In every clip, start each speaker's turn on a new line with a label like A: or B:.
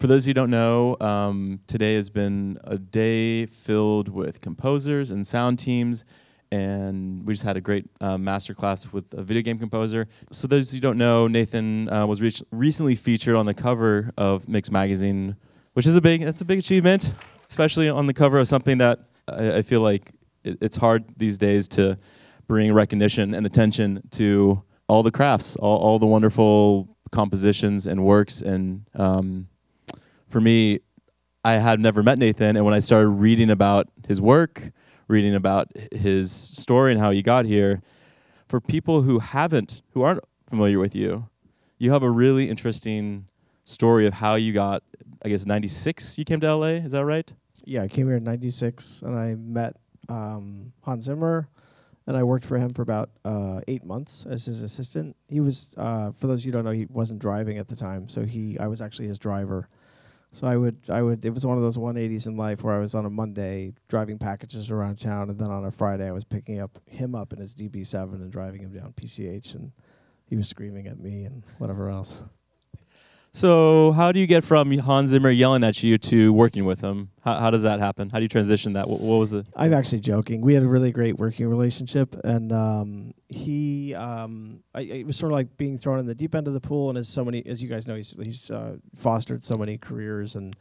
A: For those who don't know, um, today has been a day filled with composers and sound teams, and we just had a great uh, master class with a video game composer. So those who don't know, Nathan uh, was re- recently featured on the cover of Mix Magazine, which is a big that's a big achievement, especially on the cover of something that I, I feel like it, it's hard these days to bring recognition and attention to all the crafts, all, all the wonderful compositions and works. And um, for me, I had never met Nathan, and when I started reading about his work, reading about his story and how he got here, for people who haven't, who aren't familiar with you, you have a really interesting story of how you got. I guess '96 you came to LA. Is that right?
B: Yeah, I came here in '96, and I met um, Hans Zimmer and I worked for him for about uh, eight months as his assistant. He was, uh, for those of you who don't know, he wasn't driving at the time, so he I was actually his driver. So I would I would it was one of those 180s in life where I was on a Monday driving packages around town, and then on a Friday I was picking up him up in his DB7 and driving him down PCH, and he was screaming at me and whatever else.
A: So, how do you get from Hans Zimmer yelling at you to working with him? How, how does that happen? How do you transition that? What, what was it?
B: I'm actually joking. We had a really great working relationship, and um, he, um, I, it was sort of like being thrown in the deep end of the pool. And as so many, as you guys know, he's he's uh, fostered so many careers, and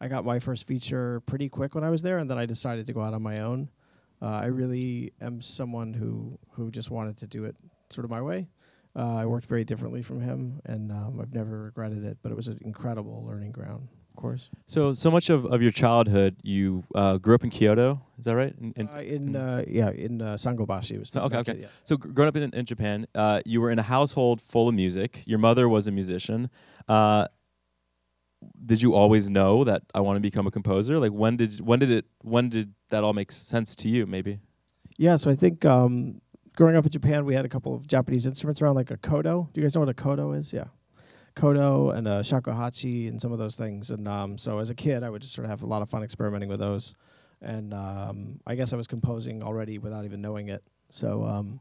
B: I got my first feature pretty quick when I was there, and then I decided to go out on my own. Uh, I really am someone who who just wanted to do it sort of my way. Uh, I worked very differently from him, and um, I've never regretted it. But it was an incredible learning ground, of course.
A: So, so much of, of your childhood, you uh, grew up in Kyoto. Is that right?
B: In, in, uh, in uh, yeah, in uh, Sangobashi. Was
A: so, okay, okay. Yeah. So, g- growing up in, in Japan, uh, you were in a household full of music. Your mother was a musician. did you always know that I want to become a composer? Like, when did when did it when did that all make sense to you? Maybe.
B: Yeah, so I think um, growing up in Japan, we had a couple of Japanese instruments around, like a koto. Do you guys know what a koto is? Yeah, koto and a shakuhachi and some of those things. And um, so as a kid, I would just sort of have a lot of fun experimenting with those. And um, I guess I was composing already without even knowing it. So um,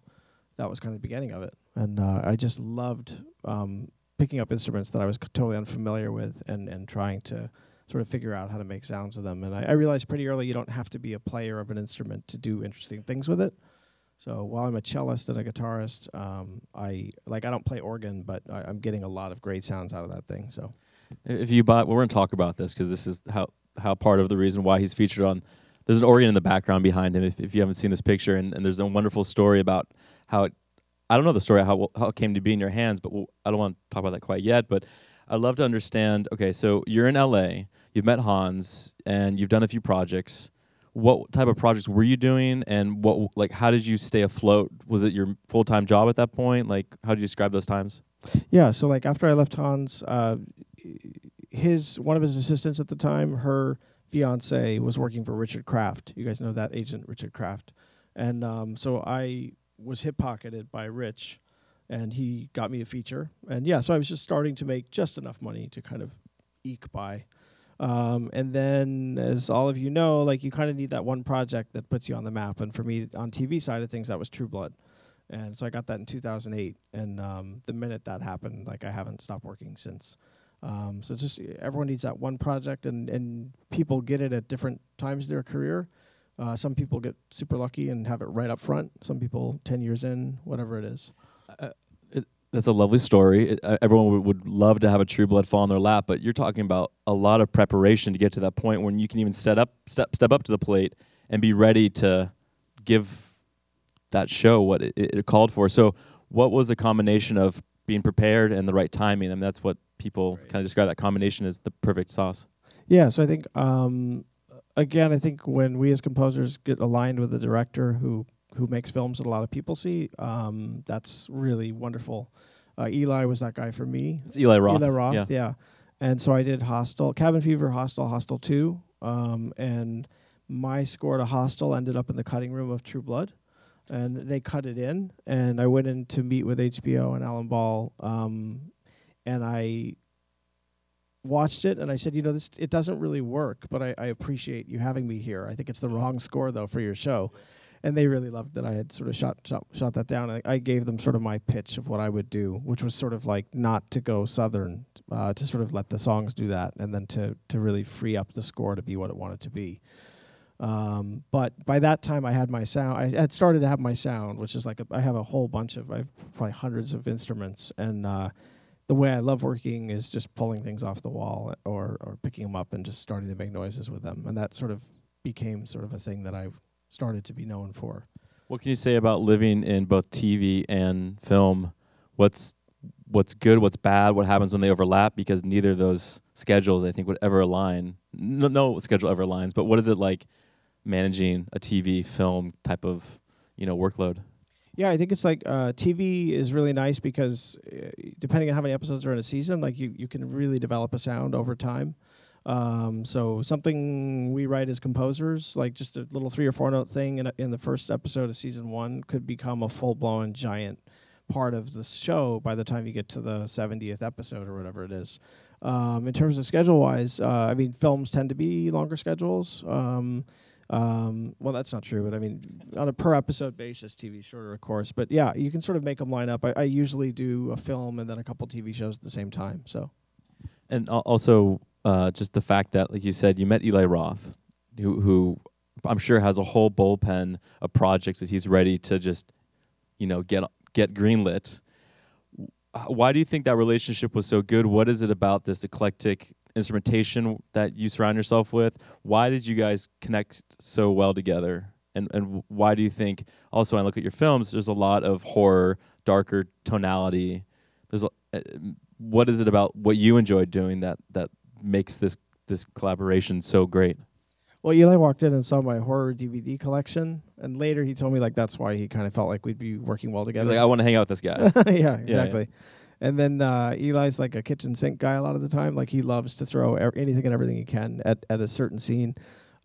B: that was kind of the beginning of it. And uh, I just loved um, picking up instruments that I was c- totally unfamiliar with and, and trying to sort of figure out how to make sounds of them. And I, I realized pretty early you don't have to be a player of an instrument to do interesting things with it. So while I'm a cellist and a guitarist, um, I like I don't play organ, but I, am getting a lot of great sounds out of that thing. So
A: if you buy, we're gonna talk about this because this is how how part of the reason why he's featured on. There's an organ in the background behind him. If, if you haven't seen this picture, and, and there's a wonderful story about how it. I don't know the story how how it came to be in your hands, but we'll, I don't want to talk about that quite yet. But I'd love to understand. Okay, so you're in LA. You've met Hans, and you've done a few projects what type of projects were you doing and what like how did you stay afloat? Was it your full-time job at that point? Like how do you describe those times?
B: Yeah so like after i left hans uh, his one of his assistants at the time her fiance was working for richard kraft. You guys know that agent richard kraft. And um, so i was hip pocketed by rich and he got me a feature. And yeah so i was just starting to make just enough money to kind of eke by um, and then, as all of you know, like you kind of need that one project that puts you on the map. And for me, on TV side of things, that was True Blood. And so I got that in 2008. And um, the minute that happened, like I haven't stopped working since. Um, so just everyone needs that one project, and, and people get it at different times of their career. Uh, some people get super lucky and have it right up front. Some people 10 years in, whatever it is.
A: Uh, that's a lovely story. It, uh, everyone would, would love to have a True Blood fall in their lap, but you're talking about a lot of preparation to get to that point when you can even set up, step, step up to the plate and be ready to give that show what it, it called for. So, what was a combination of being prepared and the right timing? I mean, that's what people right. kind of describe that combination as the perfect sauce.
B: Yeah. So I think um, again, I think when we as composers get aligned with the director who who makes films that a lot of people see. Um, that's really wonderful. Uh, Eli was that guy for me.
A: It's Eli Roth.
B: Eli Roth, yeah. yeah. And so I did Hostel, Cabin Fever, Hostel, Hostel 2. Um, and my score to Hostel ended up in the cutting room of True Blood. And they cut it in. And I went in to meet with HBO and Alan Ball. Um, and I watched it and I said, you know, this it doesn't really work, but I, I appreciate you having me here. I think it's the wrong score though for your show. And they really loved that I had sort of shot shot, shot that down. I, I gave them sort of my pitch of what I would do, which was sort of like not to go southern, uh, to sort of let the songs do that, and then to to really free up the score to be what it wanted to be. Um, but by that time, I had my sound. I had started to have my sound, which is like a, I have a whole bunch of I have probably hundreds of instruments, and uh, the way I love working is just pulling things off the wall or or picking them up and just starting to make noises with them, and that sort of became sort of a thing that I started to be known for.
A: What can you say about living in both TV and film? What's what's good, what's bad, what happens when they overlap? Because neither of those schedules, I think, would ever align. No, no schedule ever aligns. But what is it like managing a TV film type of you know workload?
B: Yeah, I think it's like uh, TV is really nice because uh, depending on how many episodes are in a season, like you, you can really develop a sound over time. Um, so something we write as composers, like just a little three or four note thing in, a, in the first episode of season one, could become a full blown giant part of the show by the time you get to the 70th episode or whatever it is. Um, in terms of schedule wise, uh, I mean, films tend to be longer schedules. Um, um, well, that's not true, but I mean, on a per episode basis, TV shorter, of course. But yeah, you can sort of make them line up. I, I usually do a film and then a couple TV shows at the same time. So,
A: and also uh, just the fact that, like you said, you met Eli Roth, who, who I'm sure has a whole bullpen of projects that he's ready to just, you know, get get greenlit. Why do you think that relationship was so good? What is it about this eclectic instrumentation that you surround yourself with? Why did you guys connect so well together? And and why do you think? Also, when I look at your films, there's a lot of horror, darker tonality. There's a, uh, what is it about what you enjoyed doing that that makes this this collaboration so great?
B: Well, Eli walked in and saw my horror DVD collection, and later he told me like that's why he kind of felt like we'd be working well together.
A: Like I want to hang out with this guy.
B: yeah, exactly. Yeah, yeah. And then uh, Eli's like a kitchen sink guy a lot of the time. Like he loves to throw er- anything and everything he can at, at a certain scene.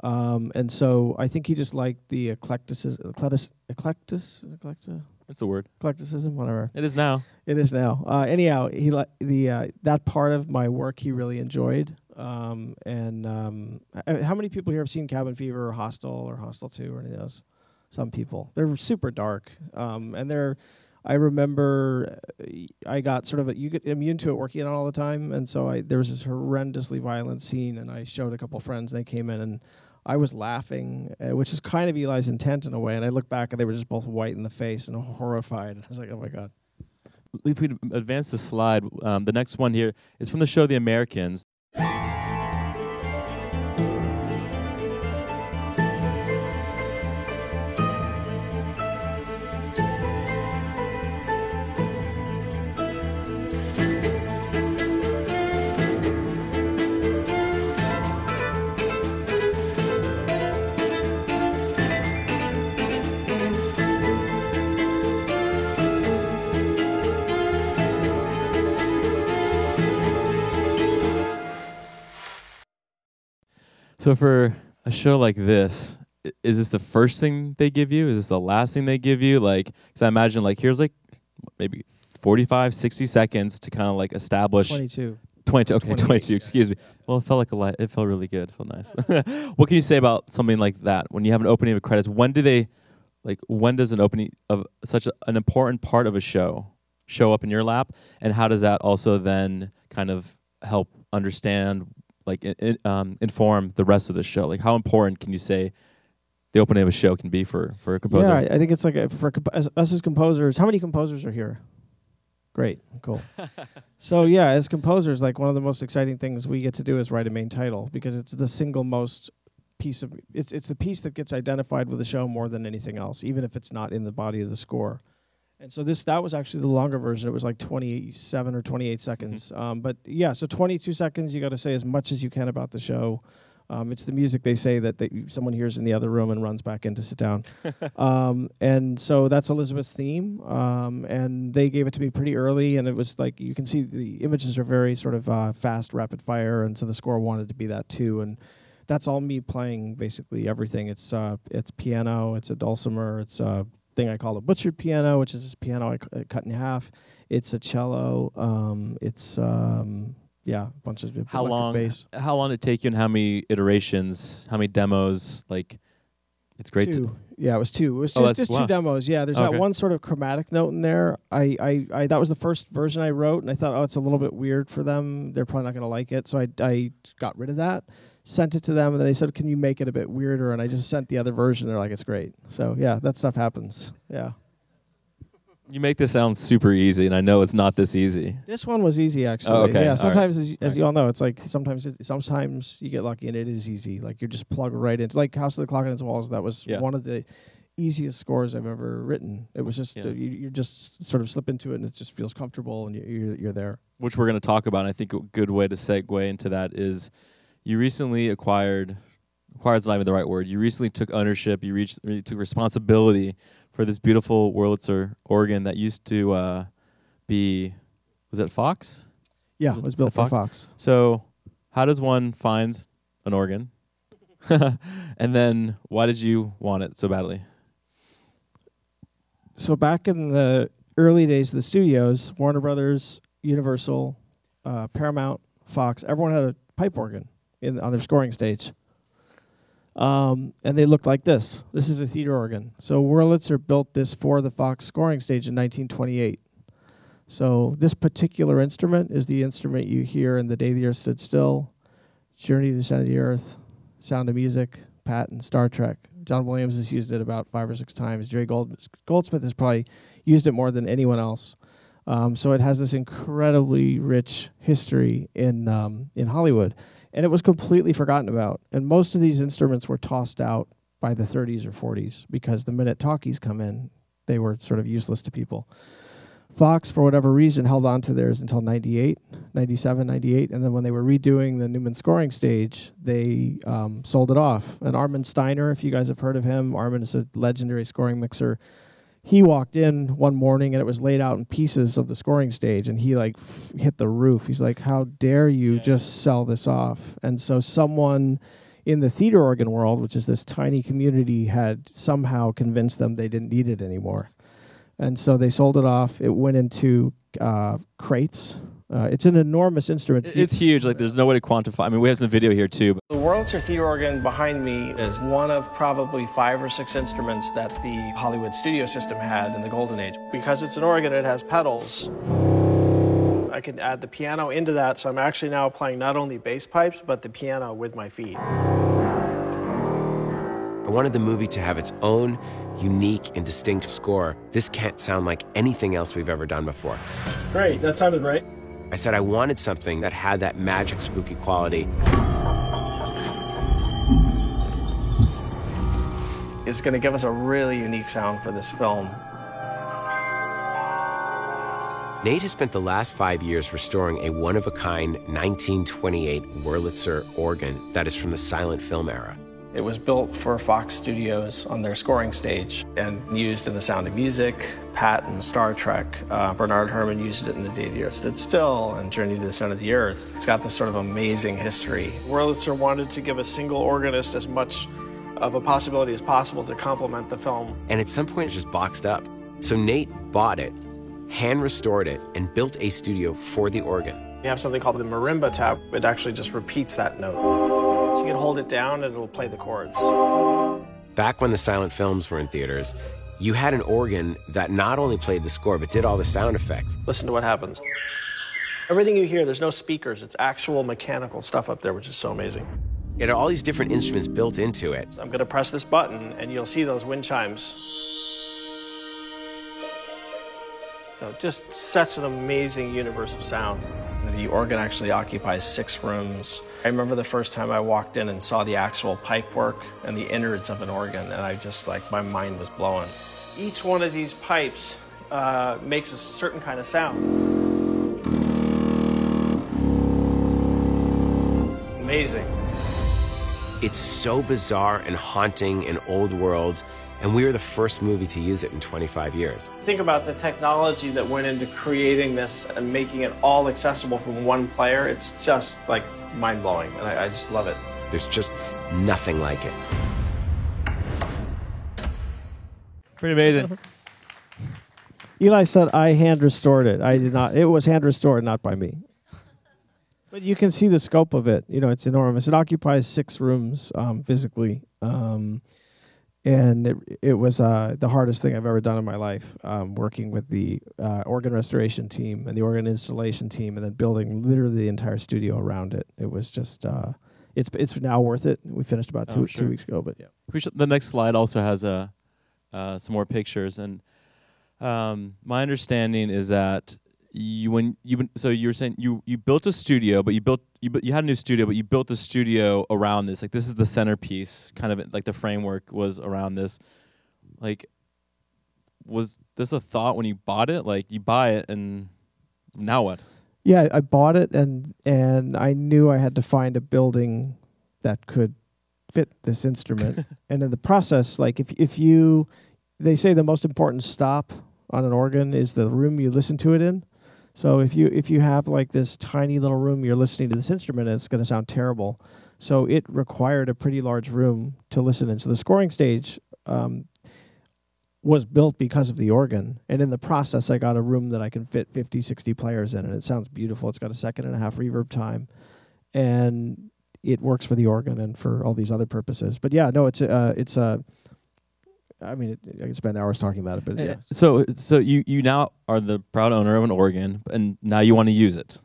B: Um, and so I think he just liked the eclecticism, eclectic, eclectic, eclectic,
A: that's a word.
B: Eclecticism, whatever.
A: It is now.
B: It is now. Uh, anyhow, he li- the uh, that part of my work he really enjoyed. Um, and um, how many people here have seen Cabin Fever or Hostel or Hostel Two or any of those? Some people. They're super dark, um, and they're. I remember uh, I got sort of a, you get immune to it working on all the time, and so I there was this horrendously violent scene, and I showed a couple friends, and they came in and I was laughing, uh, which is kind of Eli's intent in a way. And I look back and they were just both white in the face and horrified. I was like, oh my God.
A: If we advance the slide, um, the next one here is from the show The Americans. So for a show like this, is this the first thing they give you? Is this the last thing they give you? Like, because I imagine like here's like maybe 45, 60 seconds to kind of like establish
B: 22.
A: 22. Okay, 22. Excuse me. Well, it felt like a lot. It felt really good. It felt nice. what can you say about something like that? When you have an opening of credits, when do they, like, when does an opening of such a, an important part of a show show up in your lap, and how does that also then kind of help understand like in, um, inform the rest of the show? Like, how important can you say the opening of a show can be for for a composer?
B: Yeah, I think it's like a, for comp- us as composers. How many composers are here? Great, cool. so yeah, as composers, like one of the most exciting things we get to do is write a main title because it's the single most piece of it's it's the piece that gets identified with the show more than anything else, even if it's not in the body of the score. And so this that was actually the longer version. It was like 27 or 28 seconds. Mm-hmm. Um, but yeah, so 22 seconds. You got to say as much as you can about the show. Um, it's the music they say that they, someone hears in the other room and runs back in to sit down. um, and so that's Elizabeth's theme. Um, and they gave it to me pretty early, and it was like you can see the images are very sort of uh, fast, rapid fire, and so the score wanted to be that too. And that's all me playing basically everything. It's uh, it's piano, it's a dulcimer, it's uh, thing I call a butchered piano, which is this piano I c- cut in half. It's a cello. Um, it's um, yeah, a bunch of
A: how long?
B: Bass.
A: How long did it take you, and how many iterations? How many demos? Like It's great. To,
B: yeah, it was two. It was
A: Oh,
B: just,
A: that's-
B: just two
A: wow.
B: demos. Yeah, there's
A: Okay.
B: that one sort of chromatic note in there. I, I, I that was the first version I wrote, and I thought, oh, it's a little bit weird for them. They're probably not going to like it, so I, I got rid of that. Sent it to them, and they said, "Can you make it a bit weirder?" And I just sent the other version. They're like, "It's great." So yeah, that stuff happens. Yeah,
A: you make this sound super easy, and I know it's not this easy.
B: this one was easy actually.
A: Oh, okay.
B: Yeah,
A: All
B: sometimes as, you-
A: All
B: as you all know, it's like sometimes it, sometimes you get lucky and it is easy. Like you're just plug right into like House of the Clock and its Walls. That was
A: Yeah.
B: one of the easiest scores I've ever written. It was just
A: Yeah.
B: uh, you, you just sort of slip into it and it just feels comfortable and you, you're you're there.
A: which we're going to talk about. And I think a good way to segue into that is you recently acquired acquired is not even the right word. You recently took ownership. You reached you took responsibility for this beautiful Wurlitzer organ that used to uh, be was it Fox?
B: Yeah, it
A: it
B: was built for
A: Fox?
B: Fox.
A: So how does one find an organ? and then why did you want it so badly?
B: So back in the early days of the studios, Warner Brothers, Universal, uh, Paramount, Fox, everyone had a pipe organ in on their scoring stage. Um, and they looked like this. This is a theater organ. So Wurlitzer built this for the Fox scoring stage in 1928. So this particular instrument is the instrument you hear in The Day the Earth Stood Still, Journey to the Center of the Earth, Sound of Music, Patton, Star Trek. John Williams has used it about five or six times. Jerry Gold, Goldsmith has probably used it more than anyone else. Um, so it has this incredibly rich history in um, in Hollywood, and it was completely forgotten about. And most of these instruments were tossed out by the 30s or 40s because the minute talkies come in, they were sort of useless to people. Fox, for whatever reason, held on to theirs until 98, 97, 98. And then when they were redoing the Newman scoring stage, they um, sold it off. And Armin Steiner, if you guys have heard of him, Armin is a legendary scoring mixer. He walked in one morning and it was laid out in pieces of the scoring stage, and he like f- hit the roof. He's like, "How dare you just sell this off?" And so someone in the theater organ world, which is this tiny community, had somehow convinced them they didn't need it anymore and so they sold it off. It went into uh, crates. Uh, it's an enormous instrument.
A: It's huge. Like there's no way to quantify. I mean, we have some video here too. But
B: The Wurlitzer theater organ behind me is one of probably five or six instruments that the Hollywood studio system had in the golden age. Because it's an organ, it has pedals. I can add the piano into that, so I'm actually now playing not only bass pipes, but the piano with my feet.
C: I wanted the movie to have its own unique and distinct score. This can't sound like anything else we've ever done before.
B: Great, that sounded right.
C: I said I wanted something that had that magic, spooky quality.
B: It's going to give us a really unique sound for this film.
C: Nate has spent the last five years restoring a one of a kind 1928 Wurlitzer organ that is from the silent film era.
B: It was built for Fox Studios on their scoring stage and used in The Sound of Music, Patton Star Trek. Uh, Bernard Herrmann used it in The Day the Earth Stood Still and Journey to the Center of the Earth. It's got this sort of amazing history. Wurlitzer wanted to give a single organist as much of a possibility as possible to complement the film.
C: And at some point, it just boxed up. So Nate bought it, hand restored it, and built a studio for the organ.
B: We have something called the marimba tab. It actually just repeats that note. So you can hold it down and it'll play the chords.
C: Back when the silent films were in theaters, you had an organ that not only played the score, but did all the sound effects.
B: Listen to what happens. Everything you hear, there's no speakers. It's actual mechanical stuff up there, which is so amazing.
C: It had all these different instruments built into it.
B: I'm going to press this button and you'll see those wind chimes. So just such an amazing universe of sound. The organ actually occupies six rooms. I remember the first time I walked in and saw the actual pipe work and the innards of an organ, and I just like my mind was blown. Each one of these pipes uh, makes a certain kind of sound. Amazing.
C: It's so bizarre and haunting and old world, and we were the first movie to use it in 25 years.
B: Think about the technology that went into creating this and making it all accessible from one player. It's just like mind blowing, and I, I just love it.
C: There's just nothing like it.
A: pretty amazing.
B: Eli said I hand restored it. I did not. It was hand restored, not by me. But you can see the scope of it. You know, it's enormous. It occupies six rooms um, physically. Um, and it it was uh, the hardest thing I've ever done in my life. Um, working with the uh, organ restoration team and the organ installation team, and then building literally the entire studio around it. It was just uh, it's it's now worth it. We finished about two
A: Oh, sure.
B: two weeks ago, but yeah.
A: The next slide also has a uh, some more pictures, and um, my understanding is that you when you so you were saying you you built a studio, but you built you you had a new studio, but you built the studio around this. Like this is the centerpiece, kind of like the framework was around this. Like, was this a thought when you bought it? Like you buy it, and now what?
B: Yeah, I bought it and and I knew I had to find a building that could fit this instrument. and in the process, like if if you they say the most important stop on an organ is the room you listen to it in. So if you if you have like this tiny little room you're listening to this instrument, it's going to sound terrible. So it required a pretty large room to listen in. So the scoring stage um, was built because of the organ. And in the process, I got a room that I can fit 50, 60 players in. And it sounds beautiful. It's got a second and a half reverb time. And it works for the organ and for all these other purposes. But yeah, no, it's a, uh, it's a, I mean, it, I could spend hours talking about it, but yeah.
A: So so you you now are the proud owner of an organ, and now you want to use it.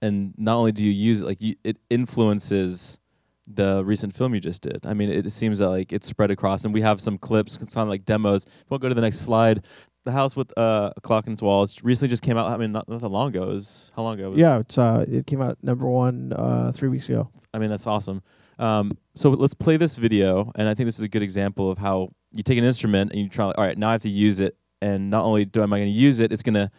A: And not only do you use it, like you, it influences the recent film you just did. I mean, it, seems that like it's spread across, and we have some clips, some like demos. We'll go to the next slide. The house with uh, a clock in its walls recently just came out. I mean, not, not that long ago. It was how long ago? It was,
B: Yeah, it's uh, it came out number one uh, three weeks ago.
A: I mean, that's awesome. Um, so let's play this video, and I think this is a good example of how you take an instrument and you try. All right, now I have to use it, and not only do am I going to use it, it's going to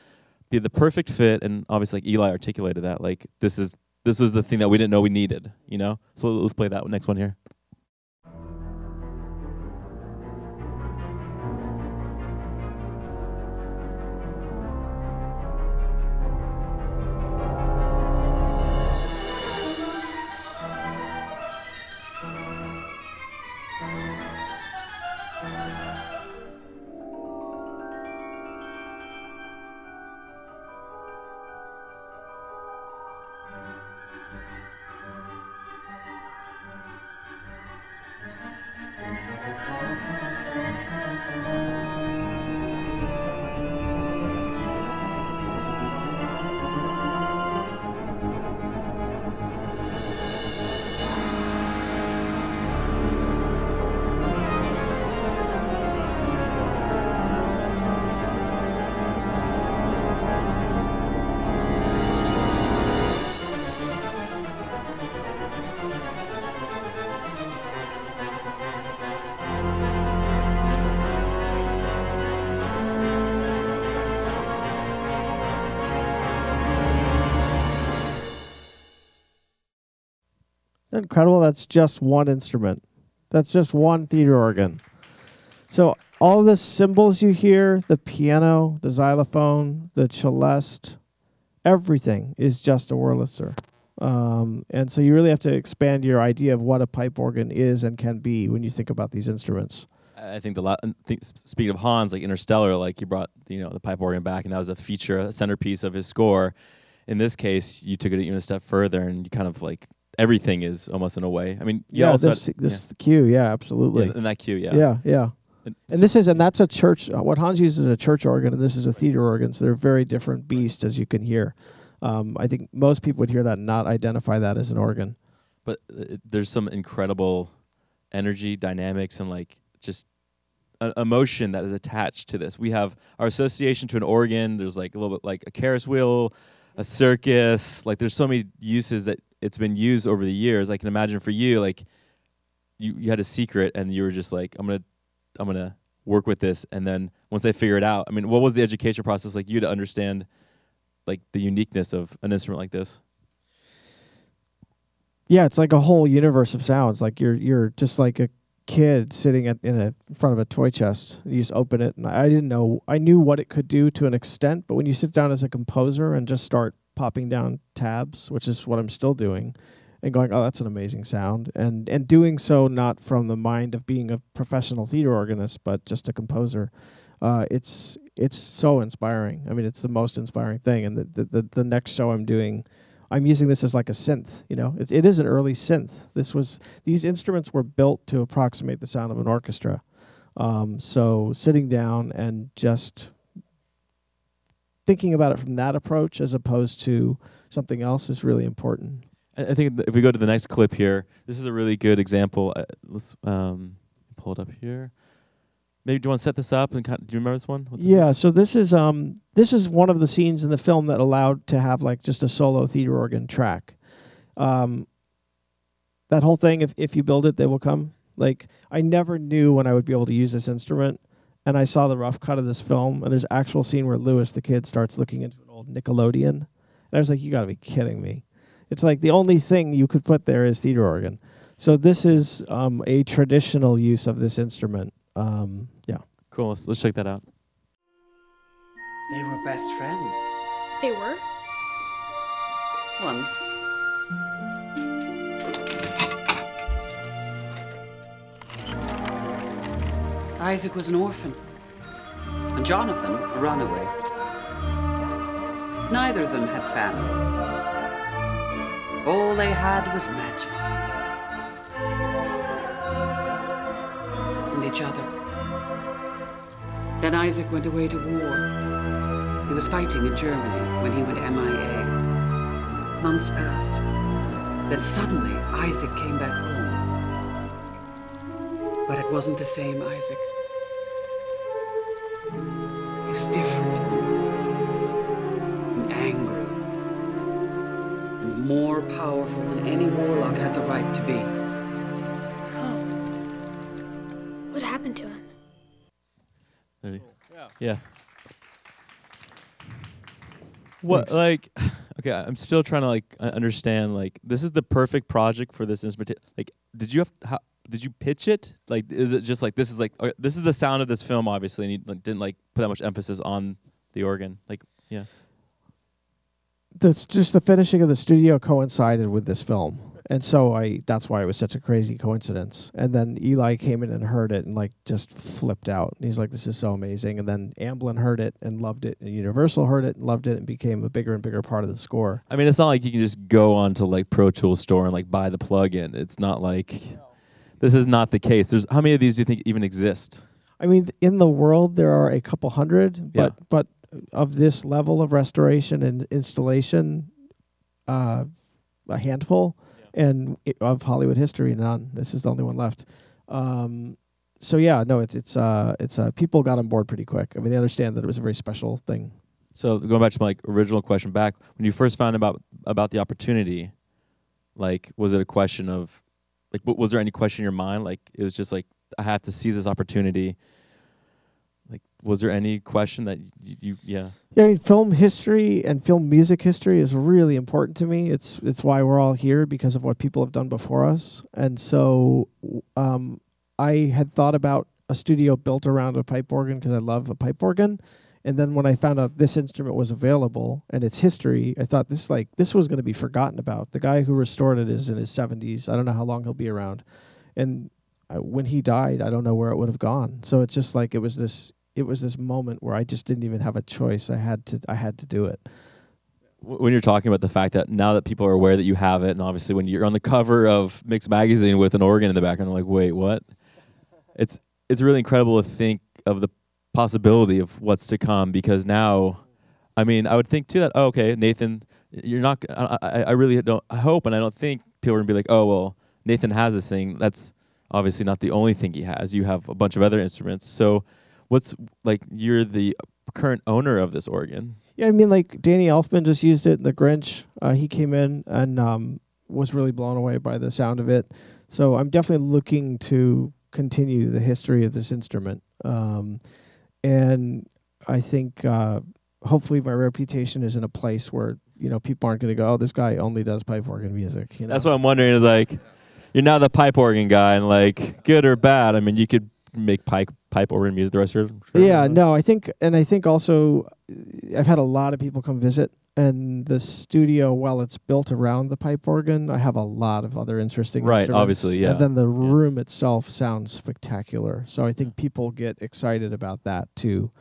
A: be the perfect fit. And obviously, like Eli articulated that, like this is this was the thing that we didn't know we needed. You know. So let's play that next one here.
B: Incredible? That's just one instrument. That's just one theater organ. So all the cymbals you hear, the piano, the xylophone, the celeste, everything is just a Wurlitzer. Um, and so you really have to expand your idea of what a pipe organ is and can be when you think about these instruments.
A: I think the I think speaking of Hans, like Interstellar, like he brought you know the pipe organ back, and that was a feature, a centerpiece of his score. In this case, you took it even a step further, and you kind of like everything is almost in a way. I mean, you
B: yeah,
A: also
B: this
A: had-
B: this is the cue. Yeah,
A: yeah,
B: absolutely.
A: yeah, in that cue, yeah,
B: yeah, yeah.
A: And,
B: And
A: so-
B: this is and that's a church. Uh, what Hans uses is a church organ, and this is a theater organ. So they're very different beasts, as you can hear. Um, I think most people would hear that and not identify that as an organ.
A: but uh, there's some incredible energy dynamics and like just a emotion that is attached to this we have our association to an organ there's like a little bit like a carousel wheel a circus like there's so many uses that it's been used over the years i can imagine for you like you, you had a secret and you were just like i'm gonna i'm gonna work with this and then once they figure it out i mean what was the education process like you to understand like the uniqueness of an instrument like this
B: Yeah, it's like a whole universe of sounds. Like you're you're just like a kid sitting at, in a in front of a toy chest. You just open it, and I didn't know. I knew what it could do to an extent, but when you sit down as a composer and just start popping down tabs, which is what I'm still doing, and going, "Oh, that's an amazing sound," and and doing so not from the mind of being a professional theater organist, but just a composer. Uh, it's it's so inspiring. I mean, it's the most inspiring thing. And the the the, next show I'm doing. I'm using this as like a synth, you know. It, it is an early synth. This was these instruments were built to approximate the sound of an orchestra. Um, so sitting down and just thinking about it from that approach as opposed to something else is really important.
A: I think if we go to the next clip here, this is a really good example. Uh, let's um, pull it up here. Maybe do you want to set this up and kind do you remember this one? What this
B: yeah,
A: is?
B: so this is um this is one of the scenes in the film that allowed to have like just a solo theater organ track. Um that whole thing if if you build it they will come. Like I never knew when I would be able to use this instrument and I saw the rough cut of this film and there's an actual scene where Lewis the kid starts looking into an old Nickelodeon. And I was like you got to be kidding me. It's like the only thing you could put there is theater organ. So this is um a traditional use of this instrument. Um yeah.
A: cool. Let's, let's check that out.
D: They were best friends.
E: They were?
D: Once. Isaac was an orphan, and Jonathan a runaway. Neither of them had family. All they had was magic. And each other. Then Isaac went away to war. He was fighting in Germany when he went MIA. Months passed. Then suddenly, Isaac came back home. But it wasn't the same Isaac. He was different. And angry. And more powerful than any warlock had the right to be.
E: Oh. What happened to him?
A: There you- Yeah. What
B: Thanks.
A: like? Okay, I'm still trying to like understand. Like, this is the perfect project for this instrument. Like, did you have how, did you pitch it? Like, is it just like this is like this is the sound of this film, obviously, and you like, didn't like put that much emphasis on the organ. Like, yeah.
B: that's just the finishing of the studio coincided with this film and so i that's why it was such a crazy coincidence and then eli came in and heard it and like just flipped out And he's like this is so amazing and then amblin heard it and loved it and universal heard it and loved it and became a bigger and bigger part of the score
A: I mean, it's not like you can just go onto like Pro Tools store and like buy the plugin. It's not like this is not the case. There's how many of these do you think even exist?
B: i mean in the world there are a couple hundred but
A: Yeah.
B: but of this level of restoration and installation uh a handful and i of Hollywood history, none. This is the only one left. Um, so yeah, no, it's it's uh it's uh people got on board pretty quick. I mean, they understand that it was a very special thing.
A: So going back to my like original question back when you first found about about the opportunity, like was it a question of like was there any question in your mind like it was just like I have to seize this opportunity. Like was there any question that you, you yeah
B: Yeah, I mean, film history and film music history is really important to me. It's it's why we're all here because of what people have done before us. And so, um, I had thought about a studio built around a pipe organ because I love a pipe organ. And then when I found out this instrument was available and its history, I thought this like this was going to be forgotten about. The guy who restored it is in his 70s. I don't know how long he'll be around. And uh, when he died, I don't know where it would have gone. So it's just like it was this it was this moment where I just didn't even have a choice. I had to I had to do it.
A: When you're talking about the fact that now that people are aware that you have it, and obviously when you're on the cover of Mix magazine with an organ in the background, they're like, wait, what? It's it's really incredible to think of the possibility of what's to come because now, I mean, I would think too that oh, okay, Nathan, you're not. I, I really don't. I hope, and I don't think people are gonna be like, oh well, Nathan has this thing. That's obviously not the only thing he has. You have a bunch of other instruments. So, what's like? You're the current owner of this organ.
B: Yeah, I mean like Danny Elfman just used it in The Grinch. Uh, he came in and um, was really blown away by the sound of it. So I'm definitely looking to continue the history of this instrument. Um, and I think uh, hopefully my reputation is in a place where you know people aren't going to go, "Oh, this guy only does pipe organ music." You know?
A: That's what I'm wondering. Is like, you're now the pipe organ guy, and like, good or bad. I mean, you could make pipe pipe organ music the rest of your
B: Yeah, no, I think, and I think also, uh, I've had a lot of people come visit, and the studio, while it's built around the pipe organ, I have a lot of other interesting
A: Right,
B: instruments.
A: obviously, yeah.
B: And then the
A: Yeah.
B: room itself sounds spectacular. So I think people get excited about that too.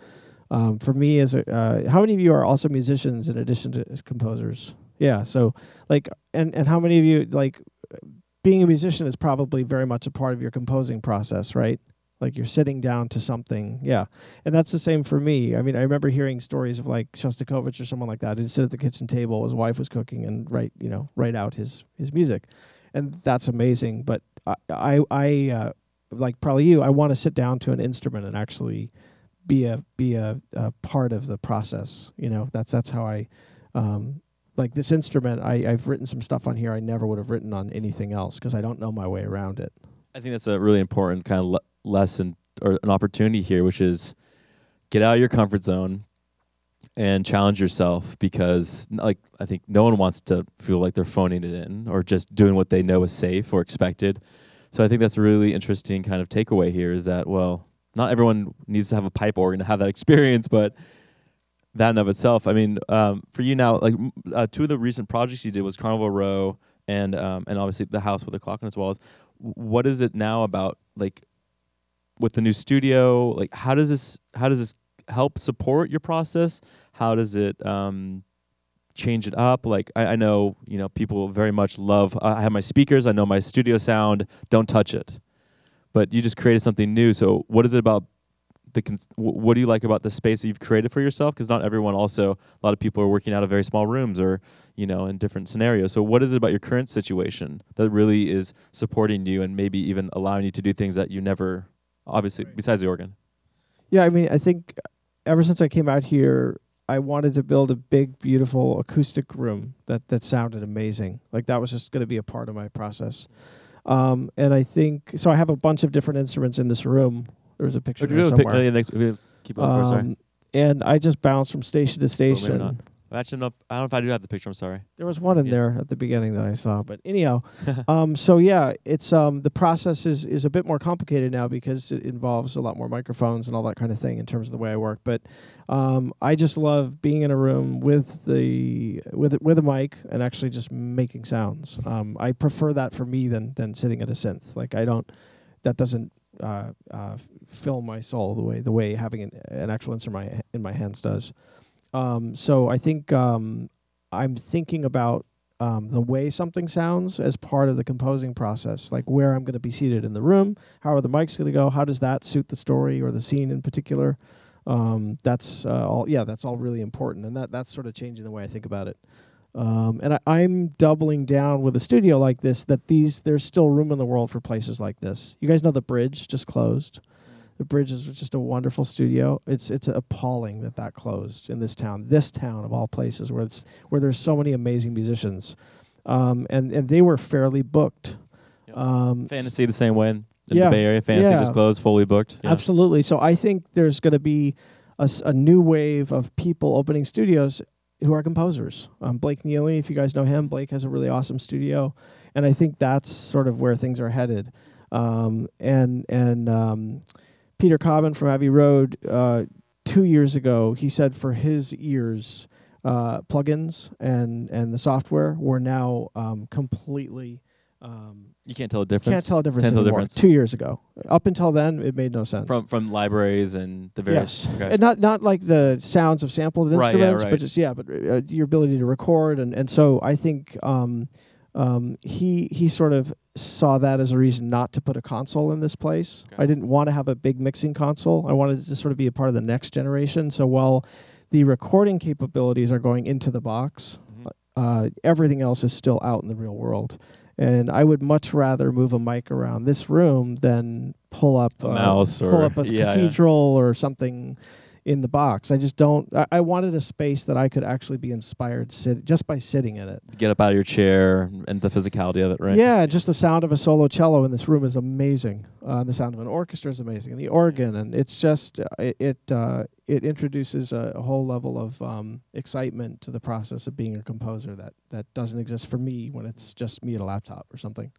B: Um, for me, as a, uh, how many of you are also musicians in addition to as composers? Yeah, so like, and and how many of you like being a musician is probably very much a part of your composing process, right? Like you're sitting down to something, yeah. And that's the same for me. I mean, I remember hearing stories of like Shostakovich or someone like that who'd sit at the kitchen table, his wife was cooking, and write, you know, write out his his music, and that's amazing. But I, I, I uh, like probably you, I want to sit down to an instrument and actually be a be a, a part of the process. You know, that's that's how I. Um, like this instrument, I, I've written some stuff on here I never would have written on anything else because I don't know my way around it.
A: I think that's a really important kind of lesson or an opportunity here, which is get out of your comfort zone and challenge yourself because like I think no one wants to feel like they're phoning it in or just doing what they know is safe or expected. So I think that's a really interesting kind of takeaway here is that well, not everyone needs to have a pipe organ to have that experience, but that in of itself. I mean, um, for you now, like uh, two of the recent projects you did was Carnival Row and um, and obviously the house with the clock on its walls. What is it now about like with the new studio? Like how does this how does this help support your process? How does it um, change it up? Like I, I know you know people very much love. I have my speakers. I know my studio sound. Don't touch it. But you just created something new. So what is it about the cons- what do you like about the space that you've created for yourself because not everyone also a lot of people are working out of very small rooms or you know in different scenarios so what is it about your current situation that really is supporting you and maybe even allowing you to do things that you never obviously besides the organ
B: yeah i mean i think ever since i came out here i wanted to build a big beautiful acoustic room that that sounded amazing like that was just going to be a part of my process um, and I think so. I have a bunch of different instruments in this room. There's a picture there somewhere.
A: Uh, next, keep going um, sorry.
B: Um, and I just bounce from station to station.
A: Actually, no, I don't know if I do have the picture. I'm sorry.
B: There was one in yeah. there at the beginning that I saw, but anyhow, um, so yeah, it's um, the process is is a bit more complicated now because it involves a lot more microphones and all that kind of thing in terms of the way I work. But um, I just love being in a room with the with with a mic and actually just making sounds. Um, I prefer that for me than than sitting at a synth. Like I don't, that doesn't uh, uh, fill my soul the way the way having an, an actual instrument in my, in my hands does. Um, so I think um, I'm thinking about um, the way something sounds as part of the composing process, like where I'm going to be seated in the room, how are the mics going to go, how does that suit the story or the scene in particular. Um, that's uh, all. Yeah, that's all really important, and that that's sort of changing the way I think about it. Um, and I, am doubling down with a studio like this. That these there's still room in the world for places like this. You guys know the Bridge just closed. The Bridge is just a wonderful studio. It's it's appalling that that closed in this town, this town of all places, where it's where there's so many amazing musicians, um, and and they were fairly booked.
A: Yep. Um, Fantasy the same way in yeah, the Bay Area. Fantasy yeah. just closed, fully booked.
B: Yeah. Absolutely. So I think there's going to be a, a, new wave of people opening studios who are composers. Um, Blake Neely, if you guys know him, Blake has a really awesome studio, and I think that's sort of where things are headed. Um, and and um, Peter Cobbin from Abbey Road uh, two years ago, he said for his ears, uh, plugins and and the software were now um, completely. Um,
A: you can't tell a difference.
B: Can't tell a difference can't anymore. Difference. Two years ago, up until then, it made no sense.
A: From from libraries and the various.
B: Yes, okay. and not not like the sounds of sampled
A: right,
B: instruments,
A: yeah, right.
B: but just yeah, but uh, your ability to record and and so I think um, um, he he sort of saw that as a reason not to put a console in this place. Okay. I didn't want to have a big mixing console. I wanted to sort of be a part of the next generation. So while the recording capabilities are going into the box, mm-hmm. uh, everything else is still out in the real world. And I would much rather move a mic around this room than pull up
A: a uh, mouse
B: pull
A: or
B: up a
A: yeah,
B: cathedral yeah. or something in the box. I just don't. I, I, wanted a space that I could actually be inspired sit just by sitting in it.
A: Get up out of your chair and the physicality of it, right?
B: Yeah, just the sound of a solo cello in this room is amazing. Uh, the sound of an orchestra is amazing, and the organ, and it's just uh, it it, uh, it introduces a, a, whole level of um, excitement to the process of being a composer that that doesn't exist for me when it's just me at a laptop or something.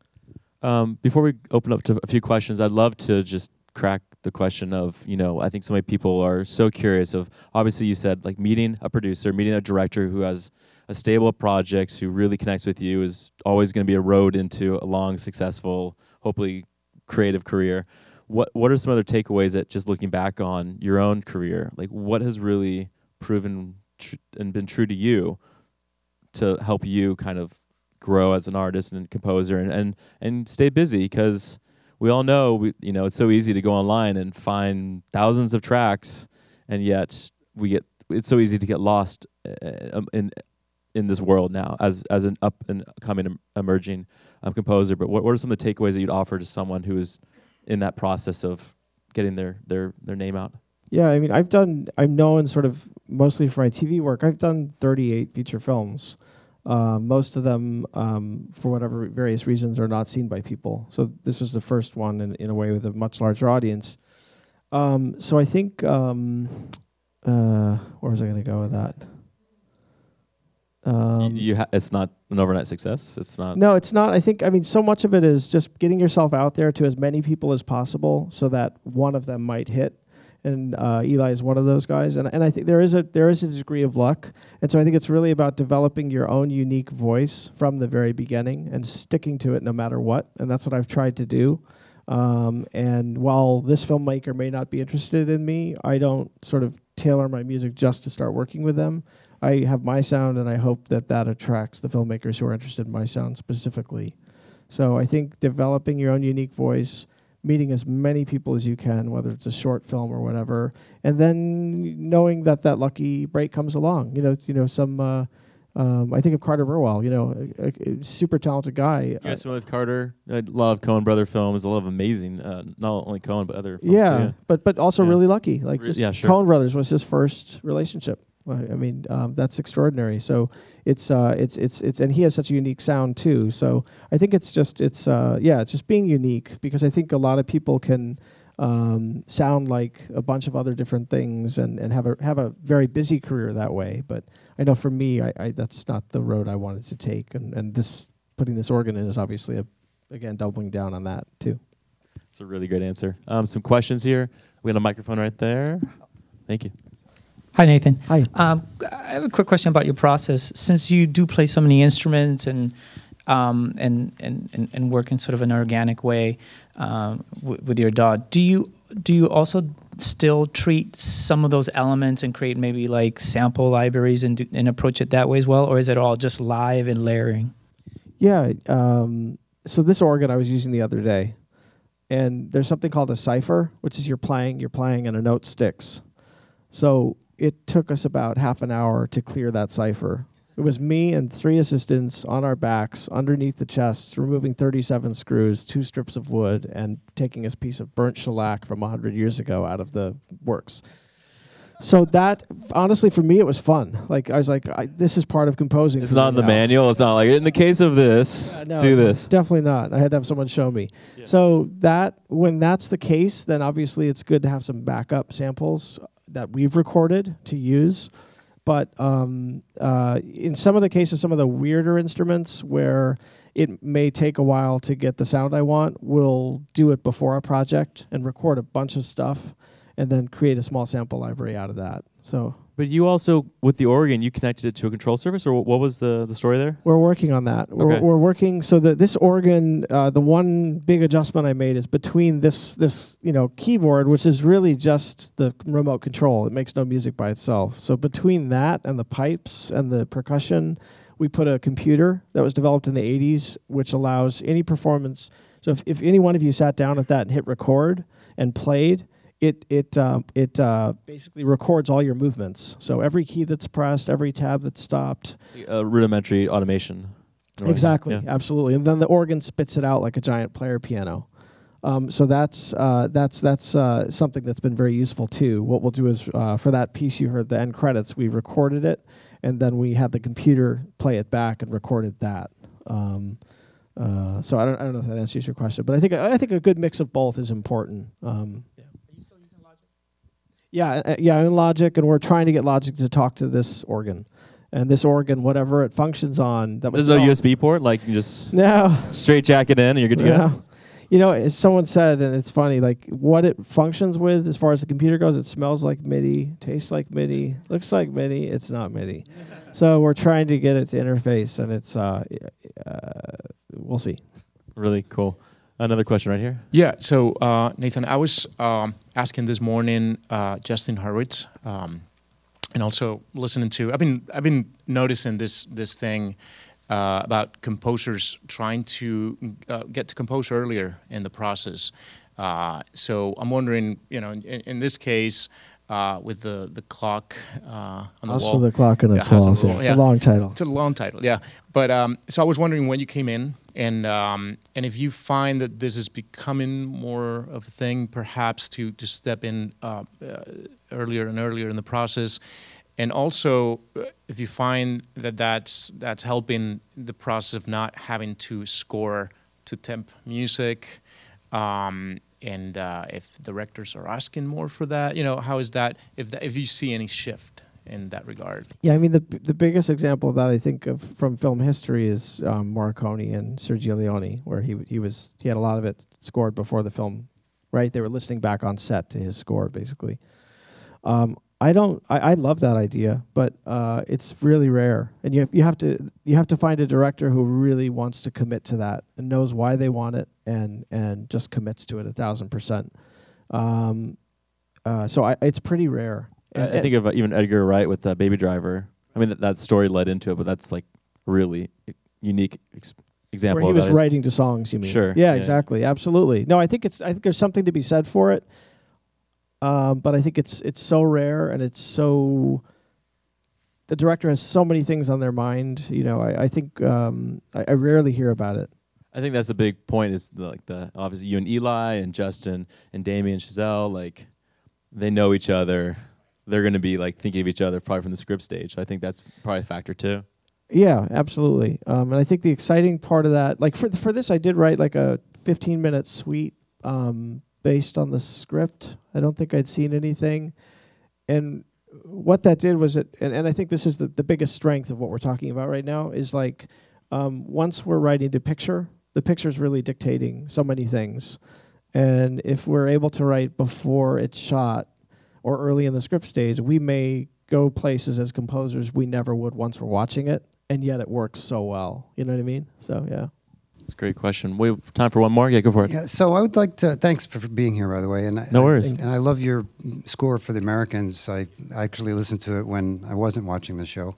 A: Um, before we open up to a few questions, I'd love to just crack the question of you know I think so many people are so curious of obviously you said like meeting a producer, meeting a director who has a stable of projects who really connects with you is always going to be a road into a long, successful, hopefully creative career. What what are some other takeaways that just looking back on your own career, like what has really proven tr- and been true to you to help you kind of grow as an artist and composer and and, and stay busy because we all know we, you know it's so easy to go online and find thousands of tracks, and yet we get it's so easy to get lost uh, um, in in this world now as as an up and coming emerging um, composer. But what what are some of the takeaways that you'd offer to someone who is in that process of getting their their their name out?
B: Yeah, I mean, I've done. I'm known sort of mostly for my TV work. I've done 38 feature films. Uh, most of them, um, for whatever various reasons, are not seen by people. So this was the first one in, in a way with a much larger audience. Um, so I think, um, uh, where was I going to go with that? Um,
A: you, you ha- it's not an overnight success. It's not.
B: no, it's not. I think, I mean, so much of it is just getting yourself out there to as many people as possible so that one of them might hit. And uh, Eli is one of those guys. And, and I think there is, a, there is a degree of luck. And so I think it's really about developing your own unique voice from the very beginning and sticking to it no matter what. And that's what I've tried to do. Um, and while this filmmaker may not be interested in me, I don't sort of tailor my music just to start working with them. I have my sound, and I hope that that attracts the filmmakers who are interested in my sound specifically. So I think developing your own unique voice, meeting as many people as you can, whether it's a short film or whatever, and then knowing that that lucky break comes along. You know, you know some. Uh, um, I think of Carter Burwell. You know, a, a- super talented guy.
A: Guys familiar with Carter? I love Coen brother films. I love amazing, uh, not only Coen but other films. too,
B: yeah, but but also
A: Yeah.
B: really lucky. Like just
A: yeah, sure.
B: Coen Brothers was his first relationship. I mean, um, that's extraordinary. So it's uh, it's it's it's, and he has such a unique sound too. So I think it's just it's uh, yeah, it's just being unique because I think a lot of people can um, sound like a bunch of other different things and, and have a have a very busy career that way. But I know for me, I, I that's not the road I wanted to take. And and this putting this organ in is obviously a again doubling down on that too.
A: It's a really great answer. Um, some questions here. We got a microphone right there. Thank you.
F: Hi, Nathan.
B: Hi.
F: Um, I have a quick question about your process. Since you do play so many instruments and um, and, and, and, and work in sort of an organic way um, w- with your dog, do you do you also still treat some of those elements and create maybe like sample libraries and do, and approach it that way as well, or is it all just live and layering?
B: Yeah. Um, so this organ I was using the other day, and there's something called a cipher, which is you're playing, you're playing, and a note sticks. So it took us about half an hour to clear that cipher. It was me and three assistants on our backs, underneath the chests, removing 37 screws, two strips of wood, and taking a piece of burnt shellac from 100 years ago out of the works. So that, honestly, for me, it was fun. Like I was like, I, this is part of composing.
A: It's not in the
B: now.
A: manual. It's not like in the case of this,
B: Uh, no,
A: do this.
B: Definitely not. I had to have someone show me. So that when that's the case, then obviously it's good to have some backup samples that we've recorded to use. But um, uh, in some of the cases, some of the weirder instruments where it may take a while to get the sound I want, we'll do it before a project and record a bunch of stuff, and then create a small sample library out of that. So
A: But you also, with the organ, you connected it to a control service, or what was the, the story there?
B: We're working on that. We're,
A: Okay.
B: we're working so that this organ, uh, the one big adjustment I made is between this this you know keyboard, which is really just the remote control. It makes no music by itself. So between that and the pipes and the percussion, we put a computer that was developed in the '80s, which allows any performance. So if, if any one of you sat down at that and hit record and played, it it uh, it uh, basically records all your movements. So every key that's pressed, every tab that's stopped,
A: It's a rudimentary automation. Right.
B: Exactly,
A: Yeah.
B: absolutely. And then the organ spits it out like a giant player piano. Um, so that's uh, that's that's uh, something that's been very useful too. What we'll do is uh, for that piece you heard the end credits, we recorded it, and then we had the computer play it back and recorded that. Um, uh, so I don't, I don't know if that answers your question, but I think I think a good mix of both is important. Um, yeah, uh, yeah, in Logic, and we're trying to get Logic to talk to this organ, and this organ, whatever it functions on, that was
A: There's no
B: developed-
A: USB port. Like you just
B: no,
A: straight jack it in, and you're good to go.
B: You know, as someone said, and it's funny, like what it functions with as far as the computer goes, it smells like MIDI, tastes like MIDI, looks like MIDI. It's not MIDI. so we're trying to get it to interface, and it's, uh, uh, we'll see.
A: Really cool. Another question right here.
G: Yeah. So uh, Nathan, I was um, asking this morning uh, Justin Hurwitz, um, and also listening to. I've been I've been noticing this this thing uh, about composers trying to uh, get to compose earlier in the process. Uh, so I'm wondering, you know, in, in this case, uh, with the the clock uh, on the
B: House
G: wall.
B: with the clock on its
G: Yeah, House on
B: yeah. It's a long title.
G: It's a long title, yeah. But um, so I was wondering when you came in, and um, and if you find that this is becoming more of a thing, perhaps to to step in uh, uh, earlier and earlier in the process, and also uh, if you find that that's that's helping the process of not having to score to temp music. Um, and uh, if directors are asking more for that, you know, how is that? If that, if you see any shift in that regard,
B: Yeah, I mean the the biggest example of that I think of from film history is um, Morricone and Sergio Leone, where he he was he had a lot of it scored before the film, right? They were listening back on set to his score, basically. Um, I don't. I, I love that idea, but uh, it's really rare, and you have, you have to you have to find a director who really wants to commit to that and knows why they want it, and and just commits to it a thousand percent. Um, uh, so I, it's pretty rare.
A: I,
B: And-
A: I think of uh, even Edgar Wright with uh, Baby Driver. I mean, that, that story led into it, but that's like really unique ex- example.
B: Where he was writing to songs, you mean?
A: Sure,
B: Yeah,
A: yeah.
B: exactly. Absolutely. No, I think it's. I think there's something to be said for it. Um, but I think it's it's so rare and it's so. The director has so many things on their mind. You know, I, I think um, I, I rarely hear about it.
A: I think that's a big point. Is the, like the obviously you and Eli and Justin and Damien Chazelle, like they know each other. They're going to be like thinking of each other probably from the script stage. I think that's probably a factor too.
B: Yeah, absolutely. Um, and I think the exciting part of that, like for for this, I did write like a 15 minute suite um, based on the script. I don't think I'd seen anything, and what that did was it, and, and I think this is the, the biggest strength of what we're talking about right now is like um, once we're writing to picture, the picture is really dictating so many things, and if we're able to write before it's shot or early in the script stage, we may go places as composers we never would once we're watching it, and yet it works so well. You know what I mean? So yeah.
A: It's a great question. We have time for one more. Yeah, go for it.
H: Yeah, so I would like to thanks for, for being here, by the way. And I-
A: No
H: I-
A: worries.
H: and I love your score for the Americans. I actually listened to it when I wasn't watching the show.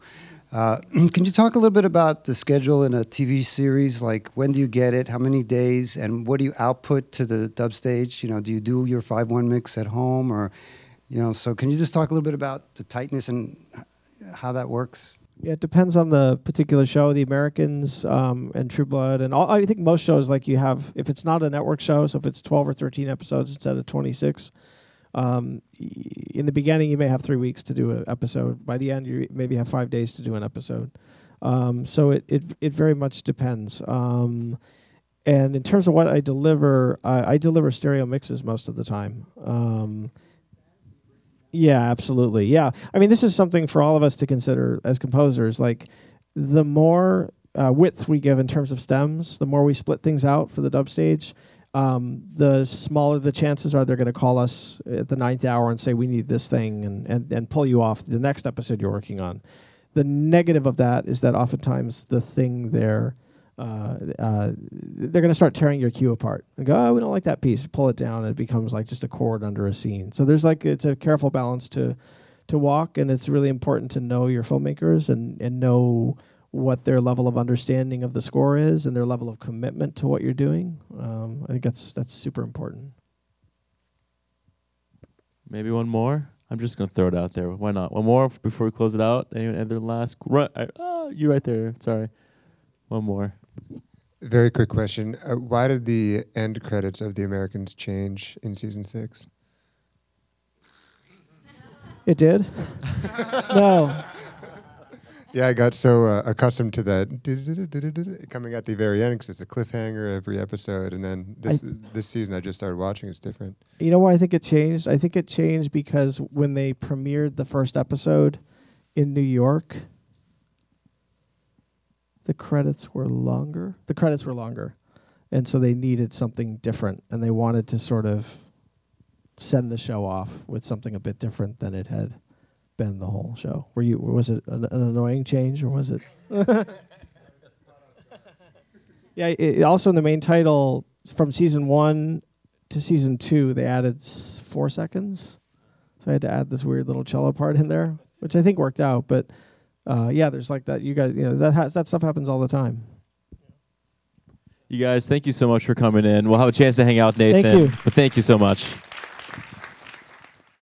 H: Uh, can you talk a little bit about the schedule in a TV series? Like when do you get it? How many days? And what do you output to the dub stage? You know, do you do your five one mix at home, or you know? So can you just talk a little bit about the tightness and how that works?
B: Yeah, it depends on the particular show. The Americans um, and True Blood, and all, I think most shows like you have. If it's not a network show, so if it's twelve or thirteen episodes instead of twenty six, um, in the beginning you may have three weeks to do an episode. By the end, you maybe have five days to do an episode. Um, so it, it it very much depends. Um, and in terms of what I deliver, I, I deliver stereo mixes most of the time. Yeah, absolutely. Yeah. I mean, this is something for all of us to consider as composers. Like, the more uh, width we give in terms of stems, the more we split things out for the dub stage, um, the smaller the chances are they're going to call us at the ninth hour and say, we need this thing and, and, and pull you off the next episode you're working on. The negative of that is that oftentimes the thing they're uh, uh, they're going to start tearing your cue apart and go, oh, we don't like that piece. Pull it down, and it becomes like just a chord under a scene. So there's like it's a careful balance to to walk, and it's really important to know your filmmakers and and know what their level of understanding of the score is and their level of commitment to what you're doing. Um, I think that's that's super important.
A: Maybe one more. I'm just gonna throw it out there. Why not? One more before we close it out. Anyone other last? Right, oh, you right there. Sorry. One more.
I: Very quick question. Uh, why did the end credits of The Americans change in season six?
B: It did. no.
I: Yeah, I got so uh, accustomed to that coming at the very end because it's a cliffhanger every episode, and then this this season I just started watching. It's different.
B: You know why I think it changed? I think it changed because when they premiered the first episode in New York, the credits were longer. The credits were longer. And so they needed something different and they wanted to sort of send the show off with something a bit different than it had been the whole show. Were you was it an, an annoying change or was it Yeah, it, also in the main title from season 1 to season two, they added s- four seconds. So I had to add this weird little cello part in there, which I think worked out. But uh, yeah, there's like that. You guys, you know, that ha- that stuff happens all the time.
A: You guys, thank you so much for coming in. We'll have a chance to hang out, Nathan.
B: Thank you.
A: But thank you so much.